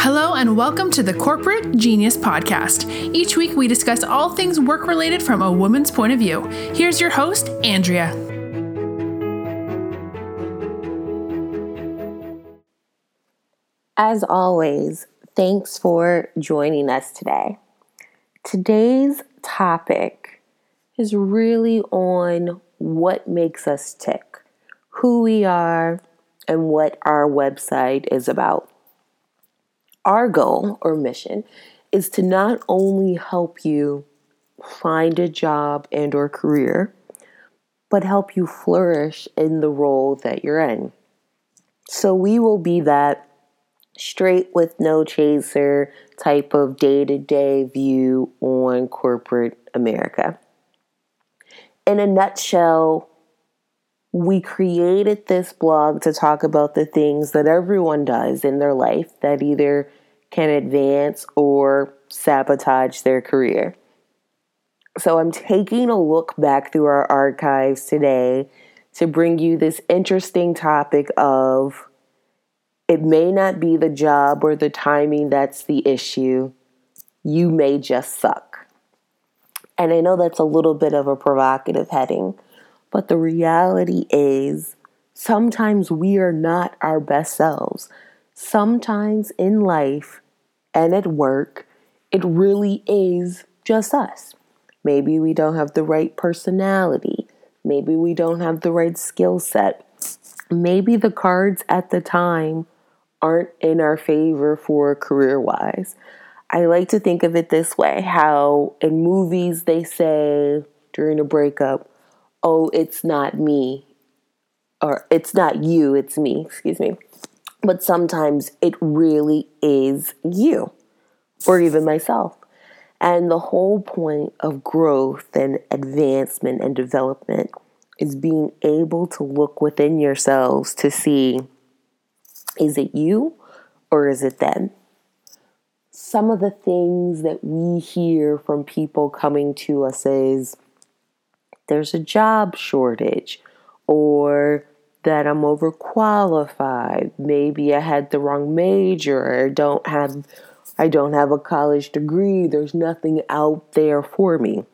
Hello, and welcome to the Corporate Genius Podcast. Each week, we discuss all things work related from a woman's point of view. Here's your host, Andrea. As always, thanks for joining us today. Today's topic is really on what makes us tick, who we are, and what our website is about. Our goal or mission is to not only help you find a job and or career, but help you flourish in the role that you're in. So we will be that straight with no chaser type of day-to-day view on corporate America. In a nutshell, we created this blog to talk about the things that everyone does in their life that either can advance or sabotage their career. So I'm taking a look back through our archives today to bring you this interesting topic of it may not be the job or the timing that's the issue. You may just suck. And I know that's a little bit of a provocative heading, but the reality is sometimes we are not our best selves. Sometimes in life and at work, it really is just us. Maybe we don't have the right personality. Maybe we don't have the right skill set. Maybe the cards at the time aren't in our favor for career wise. I like to think of it this way how in movies they say during a breakup, oh, it's not me, or it's not you, it's me, excuse me. But sometimes it really is you, or even myself. And the whole point of growth and advancement and development is being able to look within yourselves to see is it you or is it them? Some of the things that we hear from people coming to us is there's a job shortage or that I'm overqualified. Maybe I had the wrong major or don't have I don't have a college degree. There's nothing out there for me.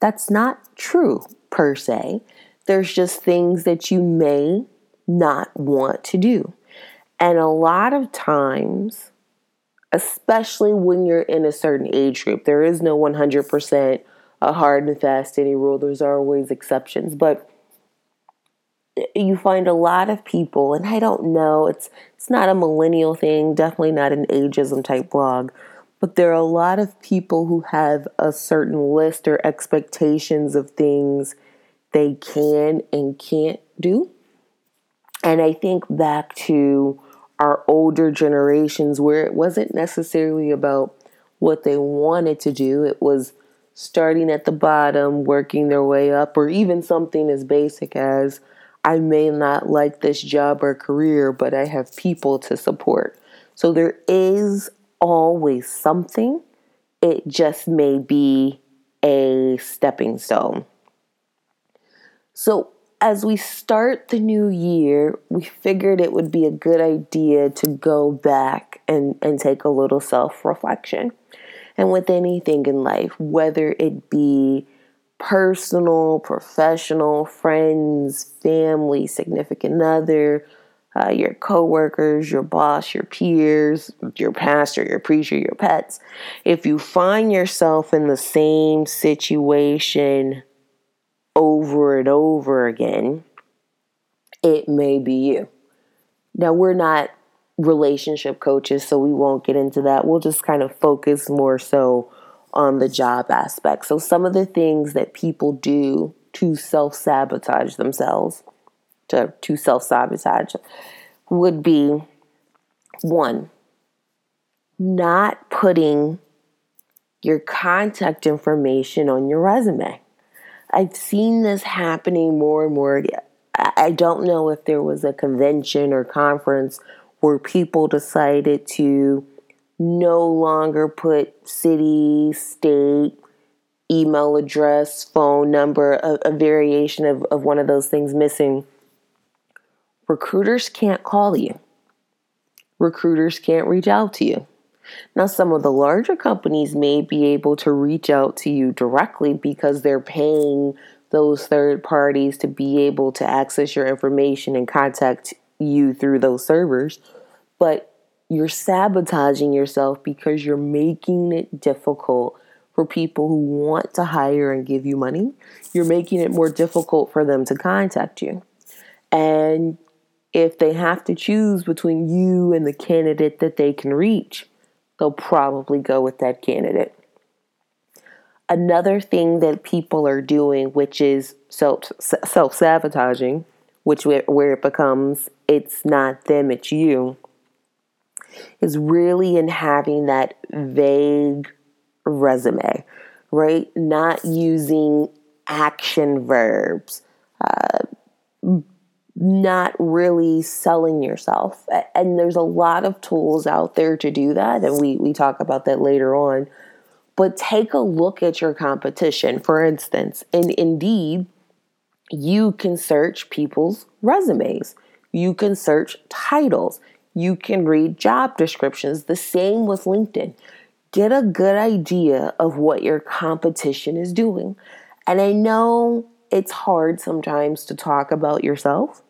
That's not true per se. There's just things that you may not want to do. And a lot of times, especially when you're in a certain age group, there is no 100% a hard and fast any rule. There's always exceptions, but you find a lot of people, and I don't know, it's it's not a millennial thing, definitely not an ageism type blog, but there are a lot of people who have a certain list or expectations of things they can and can't do. And I think back to our older generations where it wasn't necessarily about what they wanted to do, it was starting at the bottom, working their way up, or even something as basic as I may not like this job or career, but I have people to support. So there is always something. It just may be a stepping stone. So as we start the new year, we figured it would be a good idea to go back and, and take a little self reflection. And with anything in life, whether it be personal, professional, friends, family, significant other, uh, your coworkers, your boss, your peers, your pastor, your preacher, your pets, if you find yourself in the same situation over and over again, it may be you. Now, we're not relationship coaches, so we won't get into that. We'll just kind of focus more so on the job aspect. So, some of the things that people do to self sabotage themselves, to, to self sabotage, would be one, not putting your contact information on your resume. I've seen this happening more and more. I don't know if there was a convention or conference where people decided to no longer put city, state, email address, phone number, a, a variation of, of one of those things missing. Recruiters can't call you. recruiters can't reach out to you. Now, some of the larger companies may be able to reach out to you directly because they're paying those third parties to be able to access your information and contact you through those servers. But you're sabotaging yourself because you're making it difficult for people who want to hire and give you money. You're making it more difficult for them to contact you. And if they have to choose between you and the candidate that they can reach, they'll probably go with that candidate. Another thing that people are doing, which is self self sabotaging, which where it becomes it's not them, it's you, is really in having that vague resume, right? Not using action verbs, uh, not really selling yourself. And there's a lot of tools out there to do that, and we, we talk about that later on. But take a look at your competition. For instance, in Indeed, you can search people's resumes, you can search titles, you can read job descriptions. The same with LinkedIn. Get a good idea of what your competition is doing. And I know it's hard sometimes to talk about yourself,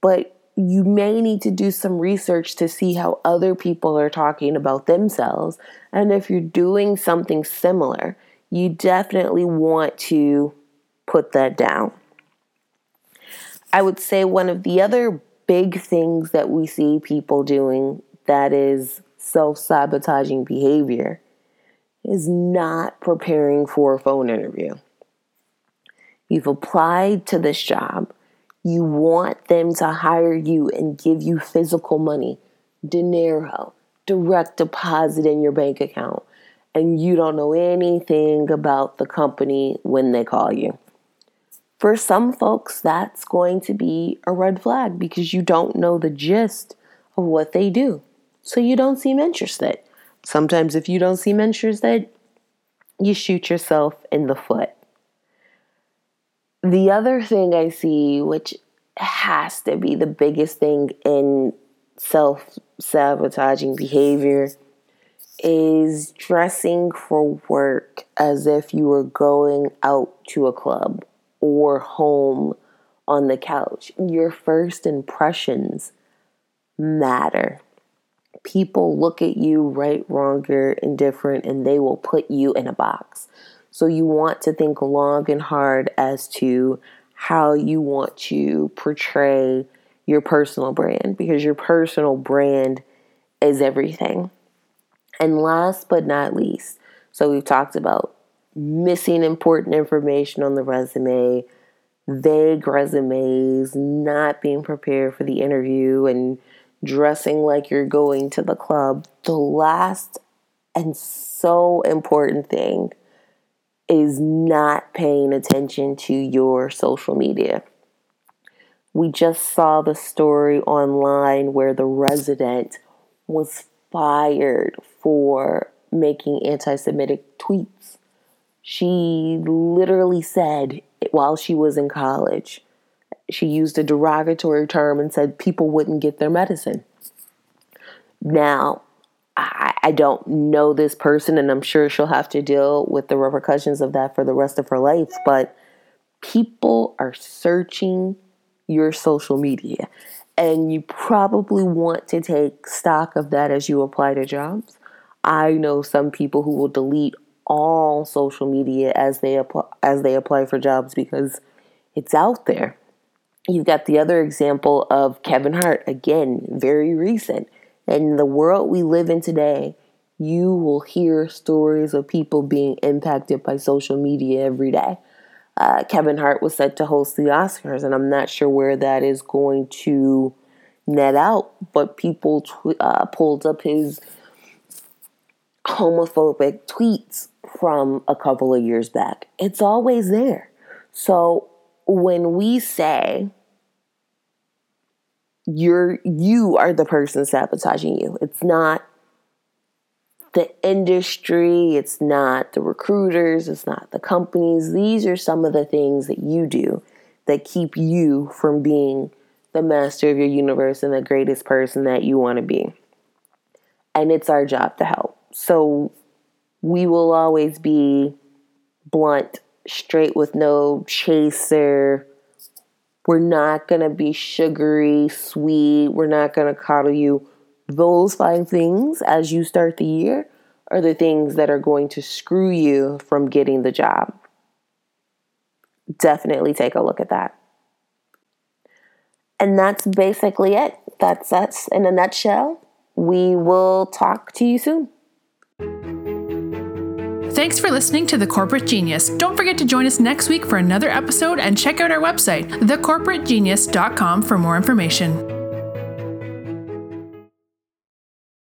but you may need to do some research to see how other people are talking about themselves. And if you're doing something similar, you definitely want to put that down. I would say one of the other big things that we see people doing that is self sabotaging behavior is not preparing for a phone interview. You've applied to this job. You want them to hire you and give you physical money, dinero, direct deposit in your bank account, and you don't know anything about the company when they call you. For some folks, that's going to be a red flag because you don't know the gist of what they do. So you don't seem interested. Sometimes, if you don't seem interested, you shoot yourself in the foot. The other thing I see, which has to be the biggest thing in self sabotaging behavior, is dressing for work as if you were going out to a club or home on the couch. Your first impressions matter. People look at you right, wrong, or indifferent, and they will put you in a box. So you want to think long and hard as to how you want to portray your personal brand because your personal brand is everything. And last but not least, so we've talked about missing important information on the resume, vague resumes, not being prepared for the interview, and dressing like you're going to the club. The last and so important thing is not paying attention to your social media. We just saw the story online where the resident was fired for making anti Semitic tweets. She literally said while she was in college, she used a derogatory term and said people wouldn't get their medicine. Now, I, I don't know this person, and I'm sure she'll have to deal with the repercussions of that for the rest of her life. But people are searching your social media, and you probably want to take stock of that as you apply to jobs. I know some people who will delete all social media as they apply, as they apply for jobs because it's out there. You've got the other example of Kevin Hart, again, very recent. In the world we live in today, you will hear stories of people being impacted by social media every day. Uh, Kevin Hart was set to host the Oscars, and I'm not sure where that is going to net out, but people tw- uh, pulled up his homophobic tweets from a couple of years back. It's always there. So when we say you're you are the person sabotaging you. It's not the industry, it's not the recruiters, it's not the companies. These are some of the things that you do that keep you from being the master of your universe and the greatest person that you want to be. and it's our job to help. So we will always be blunt, straight with no chaser. We're not going to be sugary, sweet. We're not going to coddle you. Those five things as you start the year are the things that are going to screw you from getting the job. Definitely take a look at that. And that's basically it. That's us in a nutshell. We will talk to you soon. Thanks for listening to The Corporate Genius. Don't forget to join us next week for another episode and check out our website, thecorporategenius.com, for more information.